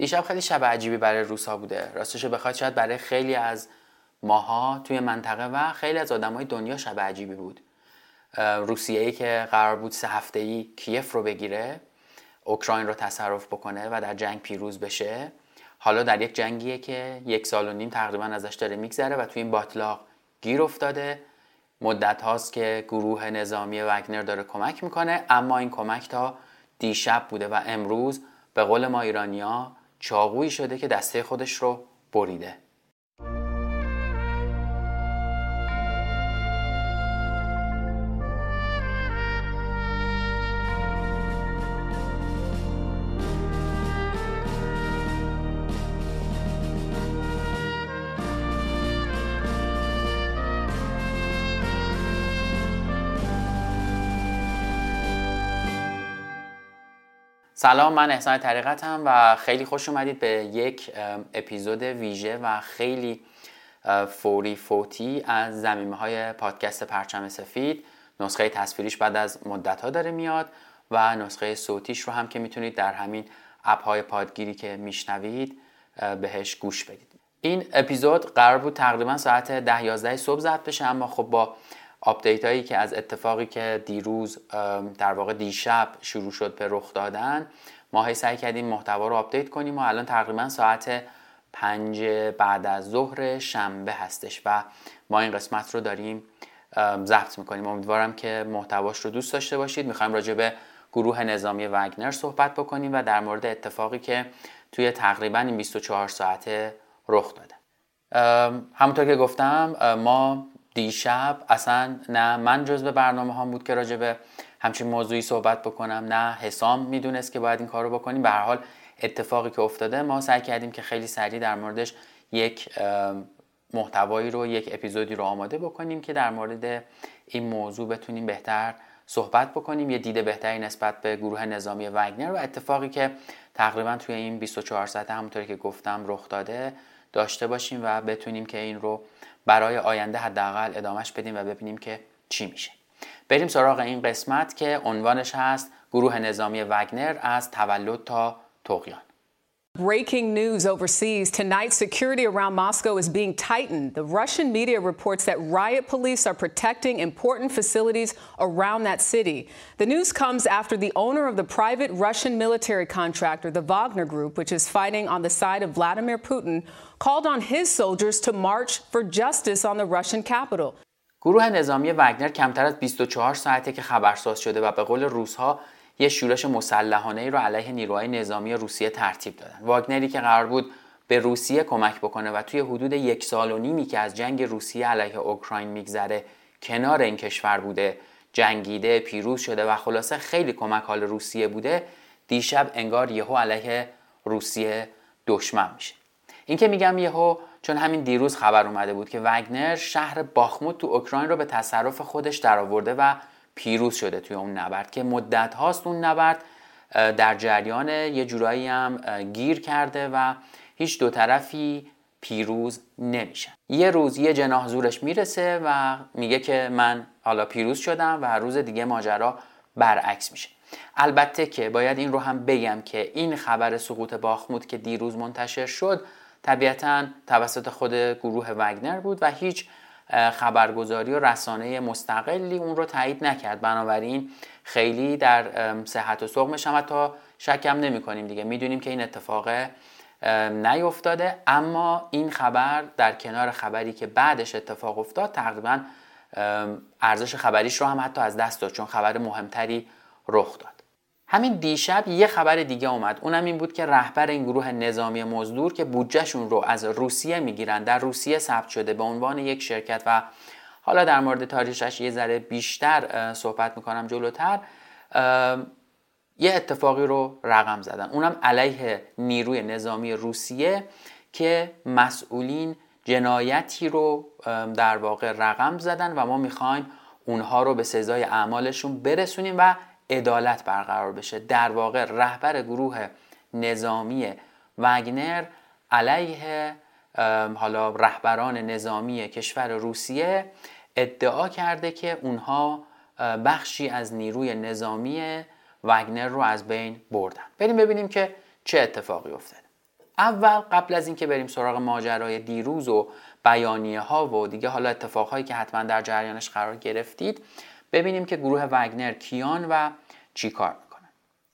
دیشب خیلی شب عجیبی برای روسا بوده. راستش بخواد شاید برای خیلی از ماها توی منطقه و خیلی از آدمای دنیا شب عجیبی بود. روسیه ای که قرار بود سه هفته ای کیف رو بگیره اوکراین رو تصرف بکنه و در جنگ پیروز بشه حالا در یک جنگیه که یک سال و نیم تقریبا ازش داره میگذره و توی این باطلاق گیر افتاده مدت هاست که گروه نظامی وگنر داره کمک می‌کنه اما این کمک تا دیشب بوده و امروز به قول ما ایرانیا چاقویی شده که دسته خودش رو بریده. سلام من احسان طریقتم و خیلی خوش اومدید به یک اپیزود ویژه و خیلی فوری فوتی از ضمیمه های پادکست پرچم سفید. نسخه تصویریش بعد از مدت ها داره میاد و نسخه صوتیش رو هم که می‌تونید در همین app های پادگیری که میشنوید بهش گوش بدید. این اپیزود قرار بود تقریبا ساعت ده 11 صبح ضبط بشه اما خب با update هایی که از اتفاقی که دیروز در واقع دیشب شروع شد به رخ دادن ما هی سعی کردیم محتوا رو آپدیت کنیم و الان تقریبا ساعت پنج بعد از ظهر شنبه هستش و ما این قسمت رو داریم ضبط می‌کنیم. امیدوارم که محتواش رو دوست داشته باشید. می‌خوایم راجع به گروه نظامی وگنر صحبت بکنیم و در مورد اتفاقی که توی تقریبا این 24 ساعته رخ داده. همونطور که گفتم ما دیشب اصلا نه من جزو برنامه هم بود که راجع به همچین موضوعی صحبت بکنم نه حسام می‌دونست که باید این کار رو بکنیم. به هر حال اتفاقی که افتاده ما سعی کردیم که خیلی سریع در موردش یک محتوایی رو یک اپیزودی رو آماده بکنیم که در مورد این موضوع بتونیم بهتر صحبت بکنیم. یه دید بهتری نسبت به گروه نظامی وگنر و اتفاقی که تقریبا توی این 24 ساعت همونطوری که گفتم رخ داده داشته باشیم و بتونیم که این رو برای آینده حداقل ادامش بدیم و ببینیم که چی میشه. بریم سراغ این قسمت که عنوانش هست گروه نظامی وگنر از تولد تا تقیان. Breaking news overseas. Tonight, security around Moscow is being tightened. The Russian media reports that riot police are protecting important facilities around that city. The news comes after the owner of the private Russian military contractor, the Wagner Group, which is fighting on the side of Vladimir Putin, called on his soldiers to march for justice on the Russian capital. گروه نظامی وگنر کمتر از 24 ساعته که خبرساز شده و به قول روزها یه شورش مسلحانه ای رو علیه نیروهای نظامی روسیه ترتیب دادن. واگنری که قرار بود به روسیه کمک بکنه و توی حدود یک سال و نیمی که از جنگ روسیه علیه اوکراین میگذره کنار این کشور بوده جنگیده پیروز شده و خلاصه خیلی کمک حال روسیه بوده دیشب انگار یهو علیه روسیه دشمن میشه. این که میگم یهو چون همین دیروز خبر اومده بود که وگنر شهر باخموت تو اوکراین رو به تصرف خودش درآورده و پیروز شده توی اون نبرد که مدت هاست اون نبرد در جریان یه جورایی هم گیر کرده و هیچ دو طرفی پیروز نمیشن. یه روز یه جناح زورش می‌رسه و میگه که من حالا پیروز شدم و روز دیگه ماجرا برعکس میشه. البته که باید این رو هم بگم که این خبر سقوط باخمود که دیروز منتشر شد طبیعتا توسط خود گروه وگنر بود و هیچ خبرگزاری و رسانه مستقلی اون رو تایید نکرد. بنابراین خیلی در صحت و سقمش هم حتی شکم نمی کنیم دیگه. می‌دونیم که این اتفاق نیفتاده. اما این خبر در کنار خبری که بعدش اتفاق افتاد تقریبا ارزش خبریش رو هم حتی از دست داد چون خبر مهمتری رخ داد. همین دیشب یه خبر دیگه اومد. اونم این بود که رهبر این گروه نظامی مزدور که بودجهشون رو از روسیه می‌گیرن در روسیه ثبت شده به عنوان یک شرکت و حالا در مورد تاریخش یه ذره بیشتر صحبت می‌کنم جلوتر. یه اتفاقی رو رقم زدن. اونم علیه نیروی نظامی روسیه که مسئولین جنایتی رو در واقع رقم زدن و ما می‌خوایم اونها رو به سزای اعمالشون برسونیم و عدالت برقرار بشه. در واقع رهبر گروه نظامی وگنر علیه حالا رهبران نظامی کشور روسیه ادعا کرده که اونها بخشی از نیروی نظامی وگنر رو از بین بردن. بریم ببینیم که چه اتفاقی افتاد اول قبل از اینکه بریم سراغ ماجرای دیروز و بیانیه ها و دیگه حالا اتفاقهایی که حتما در جریانش قرار گرفتید ببینیم که گروه وگنر کیان و چی کار می‌کنن.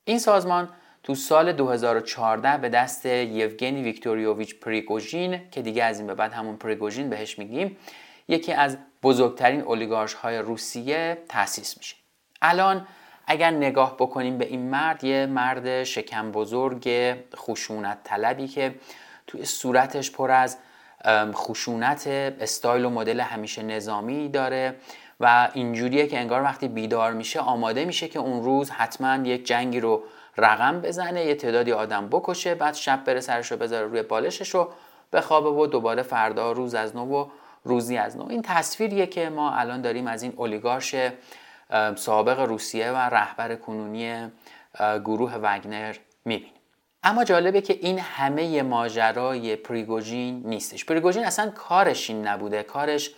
این سازمان تو سال 2014 به دست یوگنی ویکتوریوویچ پریگوژین که دیگه از این به بعد همون پریگوژین بهش میگیم یکی از بزرگترین اولیگارش های روسیه تأسیس میشه. الان اگر نگاه بکنیم به این مرد یه مرد شکم بزرگ خشونت طلبی که توی صورتش پر از خشونت استایل و مدل همیشه نظامی داره. و اینجوریه که انگار وقتی بیدار میشه آماده میشه که اون روز حتما یک جنگی رو رقم بزنه یه تعدادی آدم بکشه بعد شب بره سرش رو بذاره روی بالشش رو بخوابه و دوباره فردا روز از نو و روزی از نو. این تصویریه که ما الان داریم از این اولیگارش سابق روسیه و رهبر کنونی گروه وگنر می‌بینیم. اما جالبه که این همه ماجرای پریگوژین نیستش. پریگوژین اصلا کارش این نبوده کارش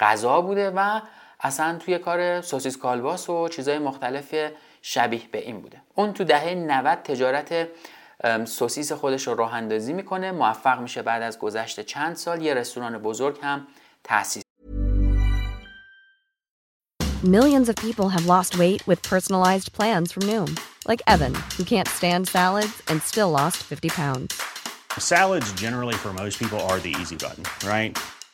غذا بوده و اصلا توی کار سوسیس کالباس و چیزهای مختلف شبیه به این بوده اون تو دهه 90 تجارت سوسیس خودش رو راه اندازی می‌کنه موفق میشه بعد از گذشت چند سال یه رستوران بزرگ هم تأسیس Millions of people have lost weight with personalized plans from Noom, like Evan, who can't stand salads and still lost 50 pounds. Salads generally for most people are the easy button, right?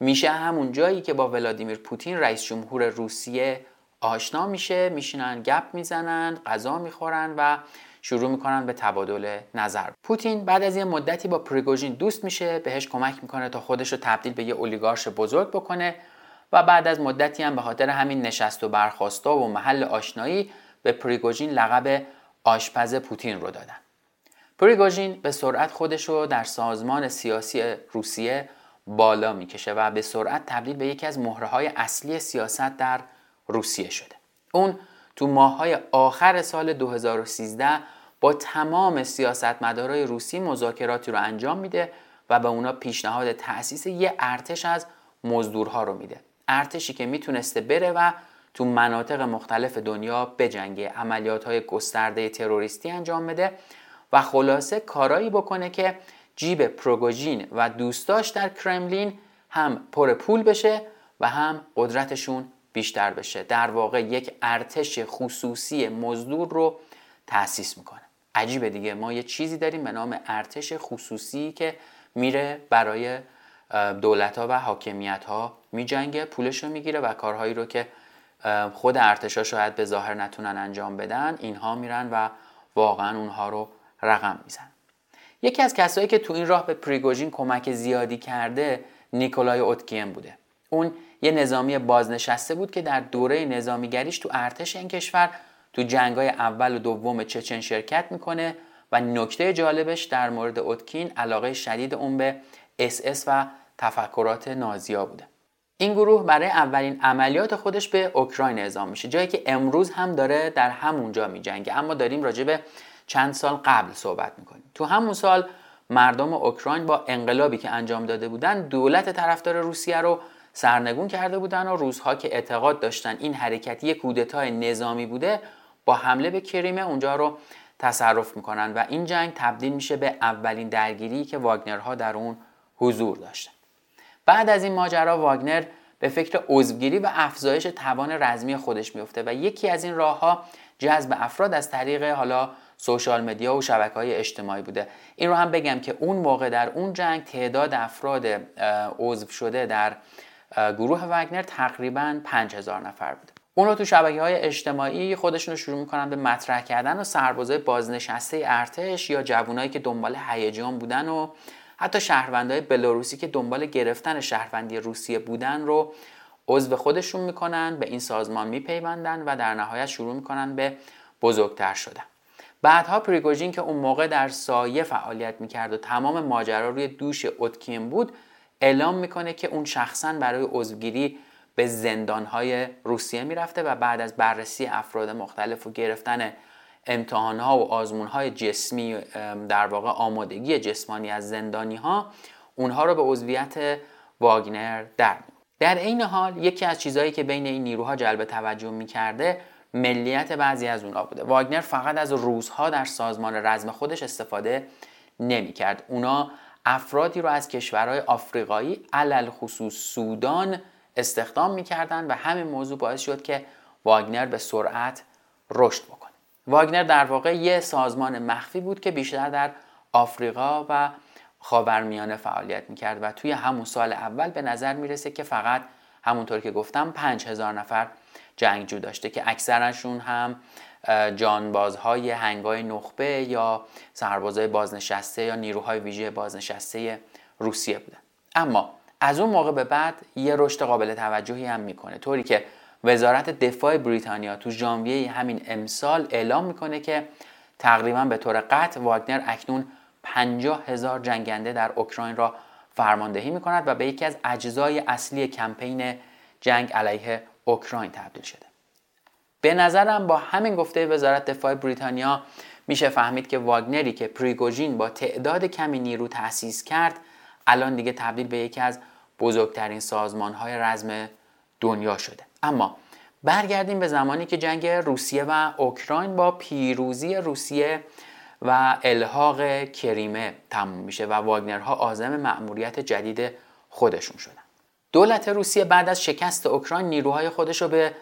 میشه همون جایی که با ولادیمیر پوتین رئیس جمهور روسیه آشنا میشه میشینن گپ می‌زنن غذا می‌خورن و شروع می‌کنن به تبادل نظر. پوتین بعد از یه مدتی با پریگوژین دوست میشه بهش کمک می‌کنه تا خودش رو تبدیل به یه اولیگارش بزرگ بکنه و بعد از مدتی هم به خاطر همین نشست و برخواستا و محل آشنایی به پریگوژین لقب آشپز پوتین رو دادن. پریگوژین به سرعت خودش رو در سازمان سیاسی روسیه بالا می‌کشه و به سرعت تبدیل به یکی از مهره های اصلی سیاست در روسیه شده. اون تو ماهای آخر سال 2013 با تمام سیاستمدارای روسی مذاکراتی رو انجام میده و به اونا پیشنهاد تأسیس یه ارتش از مزدورها رو میده. ارتشی که می‌تونسته بره و تو مناطق مختلف دنیا بجنگه عملیات های گسترده تروریستی انجام بده و خلاصه کارایی بکنه که جیب پروگوژین و دوستاش در کرملین هم پر پول بشه و هم قدرتشون بیشتر بشه. در واقع یک ارتش خصوصی مزدور رو تأسیس می‌کنه. عجیبه دیگه. ما یه چیزی داریم به نام ارتش خصوصی که میره برای دولت ها و حاکمیت ها میجنگه پولش رو می‌گیره و کارهایی رو که خود ارتشا شاید به ظاهر نتونن انجام بدن اینها میرن و واقعا اونها رو رقم میزن یکی از کسایی که تو این راه به پریگوژین کمک زیادی کرده نیکولای اوتکین بوده. اون یه نظامی بازنشسته بود که در دوره نظامیگریش تو ارتش این کشور تو جنگای اول و دوم چچن شرکت می‌کنه و نکته جالبش در مورد اوتکین علاقه شدید اون به اس اس و تفکرات نازیا بوده. این گروه برای اولین عملیات خودش به اوکراین اعزام میشه جایی که امروز هم داره در همونجا میجنگه. اما داریم راجع به چند سال قبل صحبت می‌کنیم. تو همون سال مردم اوکراین با انقلابی که انجام داده بودن دولت طرفدار روسیه رو سرنگون کرده بودن و روزها که اعتقاد داشتن این حرکت یک کودتای نظامی بوده با حمله به کریمه اونجا رو تصرف می‌کنن و این جنگ تبدیل میشه به اولین درگیری که واگنرها در اون حضور داشتن. بعد از این ماجرا واگنر به فکر عضوگیری و افزایش توان رزمی خودش میفته و یکی از این راهها جذب افراد از طریق حالا سوشال مدیا و شبکه های اجتماعی بوده. این رو هم بگم که اون موقع در اون جنگ تعداد افراد عضو شده در گروه وگنر تقریبا 5000 نفر بوده اون رو تو شبکه های اجتماعی خودشون رو شروع می‌کنن به مطرح کردن و سربازای بازنشسته ارتش یا جوانایی که دنبال هیجان بودن و حتی شهروندهای بلاروسی که دنبال گرفتن شهروندی روسیه بودن رو عضو خودشون می‌کنن به این سازمان میپیوندن و در نهایت شروع می‌کنن به بزرگتر شدن. بعدها پریگوژین که اون موقع در سایه فعالیت می‌کرد و تمام ماجرا روی دوش اوتکین بود اعلام می‌کنه که اون شخصا برای عضوگیری به زندانهای روسیه می‌رفته و بعد از بررسی افراد مختلف و گرفتن امتحان ها و آزمون های جسمی در واقع آمادگی جسمانی از زندانی ها اونها رو به عضویت واگنر در در این حال یکی از چیزهایی که بین این نیروها جلب توجه می‌کرده ملیت بعضی از اونها بوده. واگنر فقط از روزها در سازمان رزم خودش استفاده نمی‌کرد. اونا افرادی رو از کشورهای آفریقایی علل خصوص سودان استخدام می‌کردن و همین موضوع باعث شد که واگنر به سرعت رشد بکنه. واگنر در واقع یه سازمان مخفی بود که بیشتر در آفریقا و خاورمیانه فعالیت می‌کرد و توی همون سال اول به نظر می‌رسه که فقط همونطور که گفتم 5000 نفر جنگجو داشته که اکثرشون هم جانبازهای هنگای نخبه یا سربازهای بازنشسته یا نیروهای ویژه بازنشسته روسیه بودن. اما از اون موقع به بعد یه رشد قابل توجهی هم می‌کنه طوری که وزارت دفاع بریتانیا تو ژانویه همین امسال اعلام می‌کنه که تقریبا به طور قطع واگنر اکنون 50 هزار جنگنده در اوکراین را فرماندهی می‌کند و به یکی از اجزای اصلی کمپین جنگ علیه اوکراین تبدیل شده. به نظرم با همین گفته وزارت دفاع بریتانیا میشه فهمید که واگنری که پریگوژین با تعداد کمی نیرو تأسیس کرد الان دیگه تبدیل به یکی از بزرگترین سازمان های رزم دنیا شده. اما برگردیم به زمانی که جنگ روسیه و اوکراین با پیروزی روسیه و الحاق کریمه تموم میشه و واگنرها آزم مأموریت جدید خودشون شدن. دولت روسیه بعد از شکست اوکراین نیروهای خودش رو به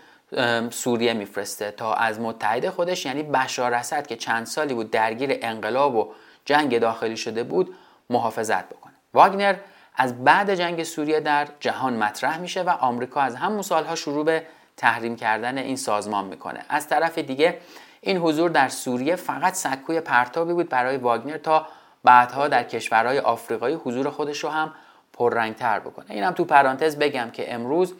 سوریه میفرسته تا از متحد خودش یعنی بشار اسد که چند سالی بود درگیر انقلاب و جنگ داخلی شده بود محافظت بکنه. واگنر از بعد جنگ سوریه در جهان مطرح میشه و آمریکا از همون سالها شروع به تحریم کردن این سازمان می‌کنه. از طرف دیگه این حضور در سوریه فقط سکوی پرتابی بود برای واگنر تا بعدها در کشورهای آفریقایی حضور خودش رو هم پررنگتر بکنه. اینم تو پرانتز بگم که امروز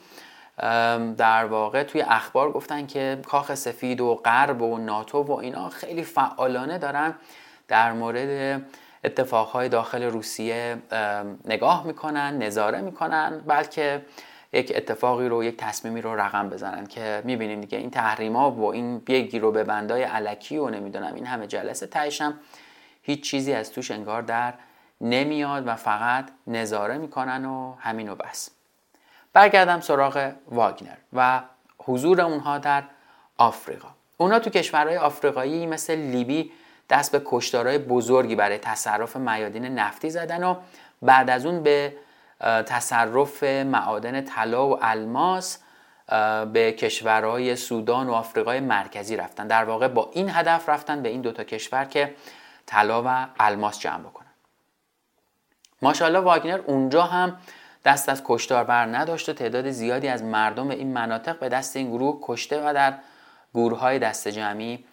در واقع توی اخبار گفتن که کاخ سفید و غرب و ناتو و اینا خیلی فعالانه دارن در مورد اتفاقهای داخل روسیه نگاه می‌کنن نظاره می‌کنن بلکه یک اتفاقی رو یک تصمیمی رو رقم بزنن که می‌بینیم دیگه این تحریما و این یک رو به بندای علکی و نمی‌دونم این همه جلسه تایشم هیچ چیزی از توش انگار در نمیاد و فقط نظاره می‌کنن و همین و بس. برگردم سراغ واگنر و حضور اونها در آفریقا. اونا تو کشورهای آفریقایی مثل لیبی دست به کشتارهای بزرگی برای تصرف میادین نفتی زدن و بعد از اون به تصرف معادن طلا و الماس به کشورهای سودان و آفریقای مرکزی رفتن. در واقع با این هدف رفتن به این دوتا کشور که طلا و الماس جمع بکنن ماشاءالله واگنر اونجا هم دست از کشتار بر نداشت و تعداد زیادی از مردم این مناطق به دست این گروه کشته و در گروه های دست جمعی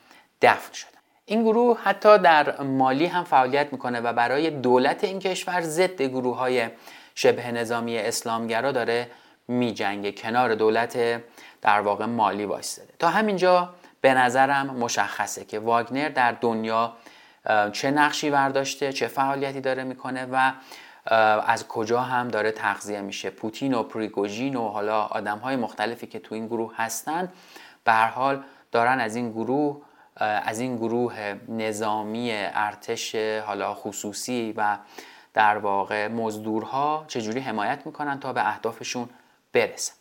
دفن شد این گروه حتی در مالی هم فعالیت می‌کنه و برای دولت این کشور ضد گروه های شبه نظامی اسلامگرا داره میجنگه. کنار دولت در واقع مالی وایستاده. تا همینجا به نظرم مشخصه که واگنر در دنیا چه نقشی برداشته چه فعالیتی داره می‌کنه و از کجا هم داره تغذیه میشه. پوتین و پریگوژین و حالا آدم های مختلفی که تو این گروه هستن به هر حال دارن از این گروه از این گروه نظامی ارتش حالا خصوصی و در واقع مزدورها چجوری حمایت می‌کنن تا به اهدافشون برسن.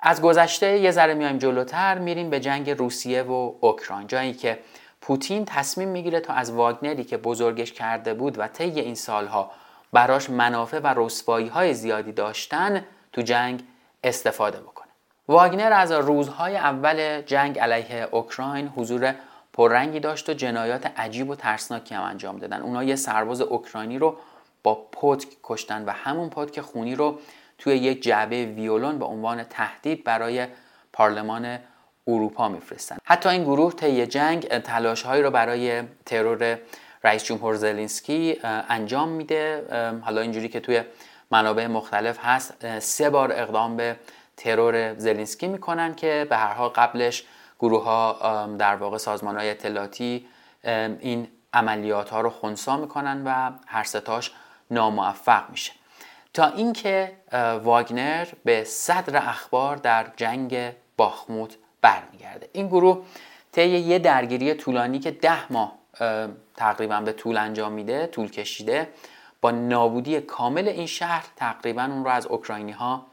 از گذشته یه ذره میایم جلوتر میریم به جنگ روسیه و اوکراین. جایی که پوتین تصمیم می‌گیره تا از واگنری که بزرگش کرده بود و طی این سالها براش منافع و رسوایی های زیادی داشتن تو جنگ استفاده بکنه. واگنر از روزهای اول جنگ علیه اوکراین حضور پررنگی داشت و جنایات عجیب و ترسناکی هم انجام دادن. اونا یه سرباز اوکراینی رو با پتک کشتن و همون پتک خونی رو توی یک جعبه ویولون به عنوان تهدید برای پارلمان اروپا میفرستن. حتی این گروه طی جنگ تلاش هایی رو برای ترور رئیس جمهور زلنسکی انجام میده. حالا اینجوری که توی منابع مختلف هست سه بار اقدام به ترور زلنسکی می‌کنن که به هر حال قبلش گروه ها در واقع سازمان های اطلاعاتی این عملیات ها رو خونسا می‌کنن و هر ستاش ناموفق میشه. تا اینکه واگنر به صدر اخبار در جنگ باخموت برمیگرده این گروه طی یه درگیری طولانی که ده ماه تقریبا به طول انجام میده طول کشیده با نابودی کامل این شهر تقریبا اون رو از اوکراینی ها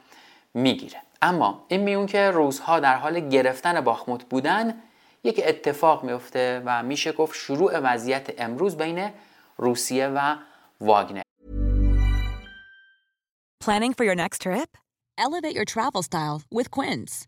می‌گیره اما این میون که روزها در حال گرفتن باخموت بودن یک اتفاق میفته و میشه گفت شروع وضعیت امروز بین روسیه و واگنر Planning for your next trip? Elevate your travel style with Quince.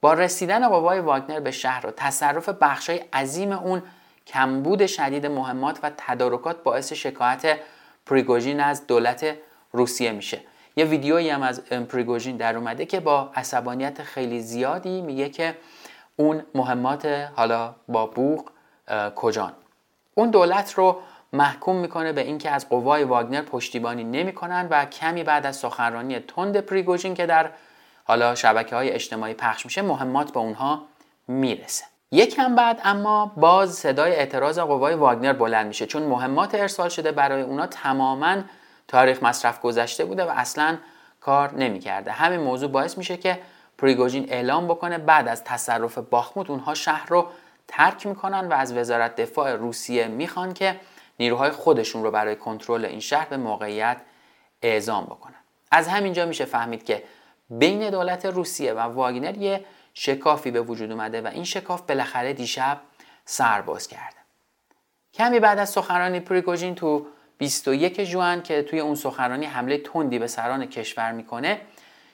با رسیدن بابای واگنر به شهر و تصرف بخشای عظیم اون کمبود شدید مهمات و تدارکات باعث شکایت پریگوژین از دولت روسیه میشه. یه ویدیویی هم از پریگوژین در اومده که با عصبانیت خیلی زیادی میگه که اون مهمات حالا با بوق کجان. اون دولت رو محکوم می‌کنه به اینکه از قوای واگنر پشتیبانی نمی‌کنن و کمی بعد از سخنرانی تند پریگوژین که در حالا شبکه های اجتماعی پخش میشه مهمات به اونها می‌رسه. یکم بعد اما باز صدای اعتراض قوای واگنر بلند میشه چون مهمات ارسال شده برای اونا تماما تاریخ مصرف گذشته بوده و اصلا کار نمی‌کرده. همین موضوع باعث میشه که پریگوژین اعلام بکنه بعد از تصرف باخموت اونها شهر رو ترک می‌کنن و از وزارت دفاع روسیه می‌خوان که نیروهای خودشون رو برای کنترل این شهر به موقعیت اعزام بکنن. از همینجا میشه فهمید که بین دولت روسیه و واگنر یه شکافی به وجود اومده و این شکاف بالاخره دیشب سرباز کرده. کمی بعد از سخنرانی پریگوژین تو 21 جوان که توی اون سخنرانی حمله تندی به سران کشور می‌کنه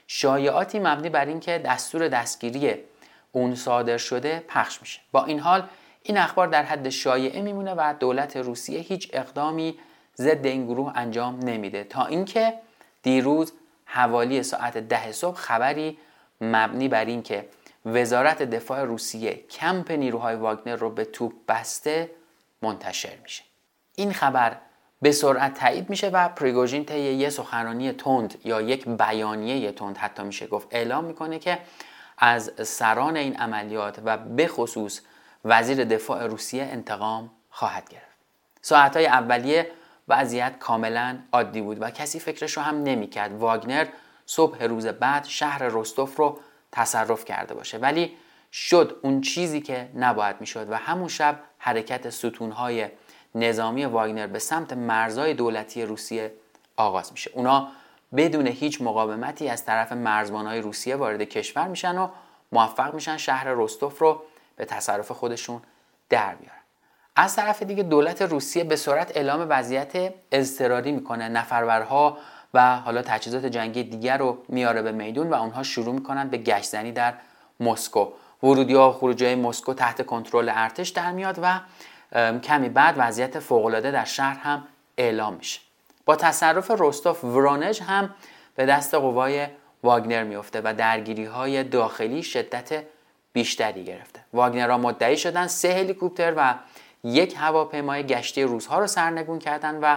شایعاتی مبنی بر اینکه دستور دستگیری اون صادر شده پخش میشه. با این حال این اخبار در حد شایعه میمونه و دولت روسیه هیچ اقدامی ضد این گروه انجام نمیده تا اینکه دیروز حوالی ساعت ده صبح خبری مبنی بر اینکه وزارت دفاع روسیه کمپ نیروهای واگنر رو به توپ بسته منتشر میشه. این خبر به سرعت تایید میشه و پریگوژین طی یه سخنرانی تند یا یک بیانیه تند حتی میشه گفت اعلام می‌کنه که از سران این عملیات و به خصوص وزیر دفاع روسیه انتقام خواهد گرفت. ساعتهای اولیه وضعیت کاملا عادی بود و کسی فکرش رو هم نمی‌کرد. واگنر صبح روز بعد شهر رستوف رو تصرف کرده باشه. ولی شد اون چیزی که نباید می‌شد و همون شب حرکت ستونهای نظامی واگنر به سمت مرزهای دولتی روسیه آغاز میشه. اونا بدون هیچ مقاومتی از طرف مرزبانهای روسیه وارد کشور میشن و موفق میشن شهر رستوف رو به تصرف خودشون در بیارن. از طرف دیگه دولت روسیه به سرعت اعلام وضعیت اضطراری می‌کنه. نفرورها و حالا تجهیزات جنگی دیگر رو میاره به میدون و اونها شروع می‌کنن به گشتزنی در مسکو. ورودی ها و خروجی مسکو تحت کنترل ارتش در میاد و کمی بعد وضعیت فوقالعاده در شهر هم اعلام میشه. با تصرف رستوف ورونج هم به دست قوای واگنر میفته و درگیری های داخلی شدت بیشتری گرفته. واگنرها مدعی شدن سه هلیکوپتر و یک هواپیمای گشتی روزها رو سرنگون کردن و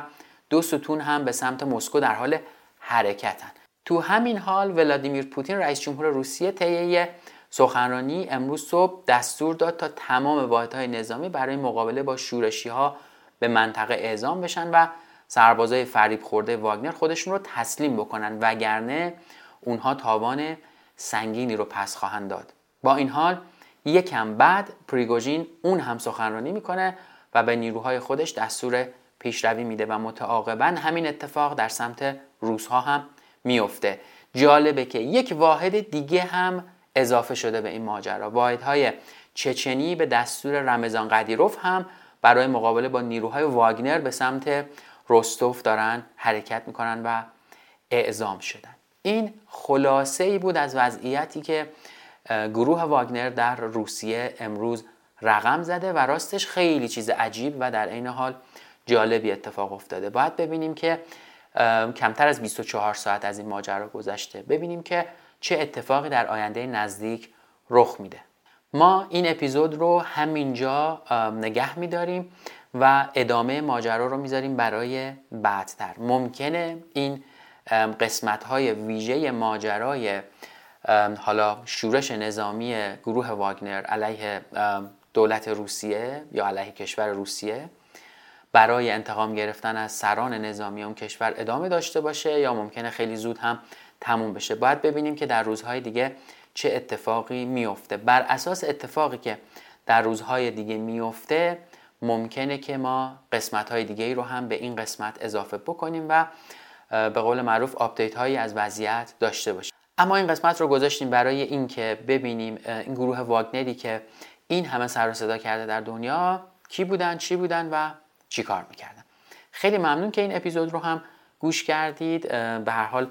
دو ستون هم به سمت مسکو در حال حرکتن. تو همین حال ولادیمیر پوتین رئیس جمهور روسیه طی سخنرانی امروز صبح دستور داد تا تمام واحدهای نظامی برای مقابله با شورشی ها به منطقه اعزام بشن و سربازای فریب خورده واگنر خودشون رو تسلیم بکنن وگرنه اونها تاوان سنگینی رو پس خواهند داد. با این حال یکم بعد پریگوژین اون هم سخنرانی می‌کنه و به نیروهای خودش دستور پیشروی میده و متعاقبا همین اتفاق در سمت روزها هم میفته جالبه که یک واحد دیگه هم اضافه شده به این ماجرا. واحدهای چچنی به دستور رمضان قدیروف هم برای مقابله با نیروهای واگنر به سمت رستوف دارن حرکت می‌کنن و اعزام شدن. این خلاصه ای بود از وضعیتی که گروه واگنر در روسیه امروز رقم زده و راستش خیلی چیز عجیب و در عین حال جالبی اتفاق افتاده. باید ببینیم که کمتر از 24 ساعت از این ماجرا گذشته. ببینیم که چه اتفاقی در آینده نزدیک رخ میده. ما این اپیزود رو همینجا نگه میداریم و ادامه ماجرا رو می‌ذاریم برای بعدتر. ممکنه این قسمت های ویژه ماجرای حالا شورش نظامی گروه واگنر علیه دولت روسیه یا علیه کشور روسیه برای انتقام گرفتن از سران نظامی اون کشور ادامه داشته باشه یا ممکنه خیلی زود هم تموم بشه. باید ببینیم که در روزهای دیگه چه اتفاقی میفته بر اساس اتفاقی که در روزهای دیگه میفته ممکنه که ما قسمت های دیگه رو هم به این قسمت اضافه بکنیم و به قول معروف update هایی از وضعیت داشته باشیم. اما این قسمت رو گذاشتیم برای اینکه ببینیم این گروه واگنری که این همه سر و صدا کرده در دنیا کی بودن چی بودن و چی کار می‌کردن. خیلی ممنون که این اپیزود رو هم گوش کردید. به هر حال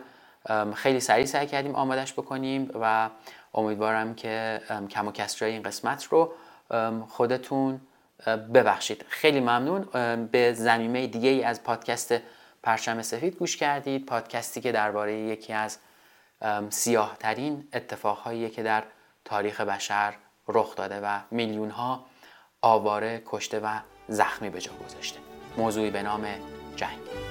خیلی سریع سعی کردیم آمادش بکنیم و امیدوارم که کم و کسرای این قسمت رو خودتون ببخشید. خیلی ممنون. به زمینه دیگه ای از پادکست پرچم سفید گوش کردید. پادکستی که درباره یکی از سیاه ترین اتفاقهایی که در تاریخ بشر رخ داده و میلیون ها آواره کشته و زخمی به جا گذاشته. موضوعی به نام جنگ.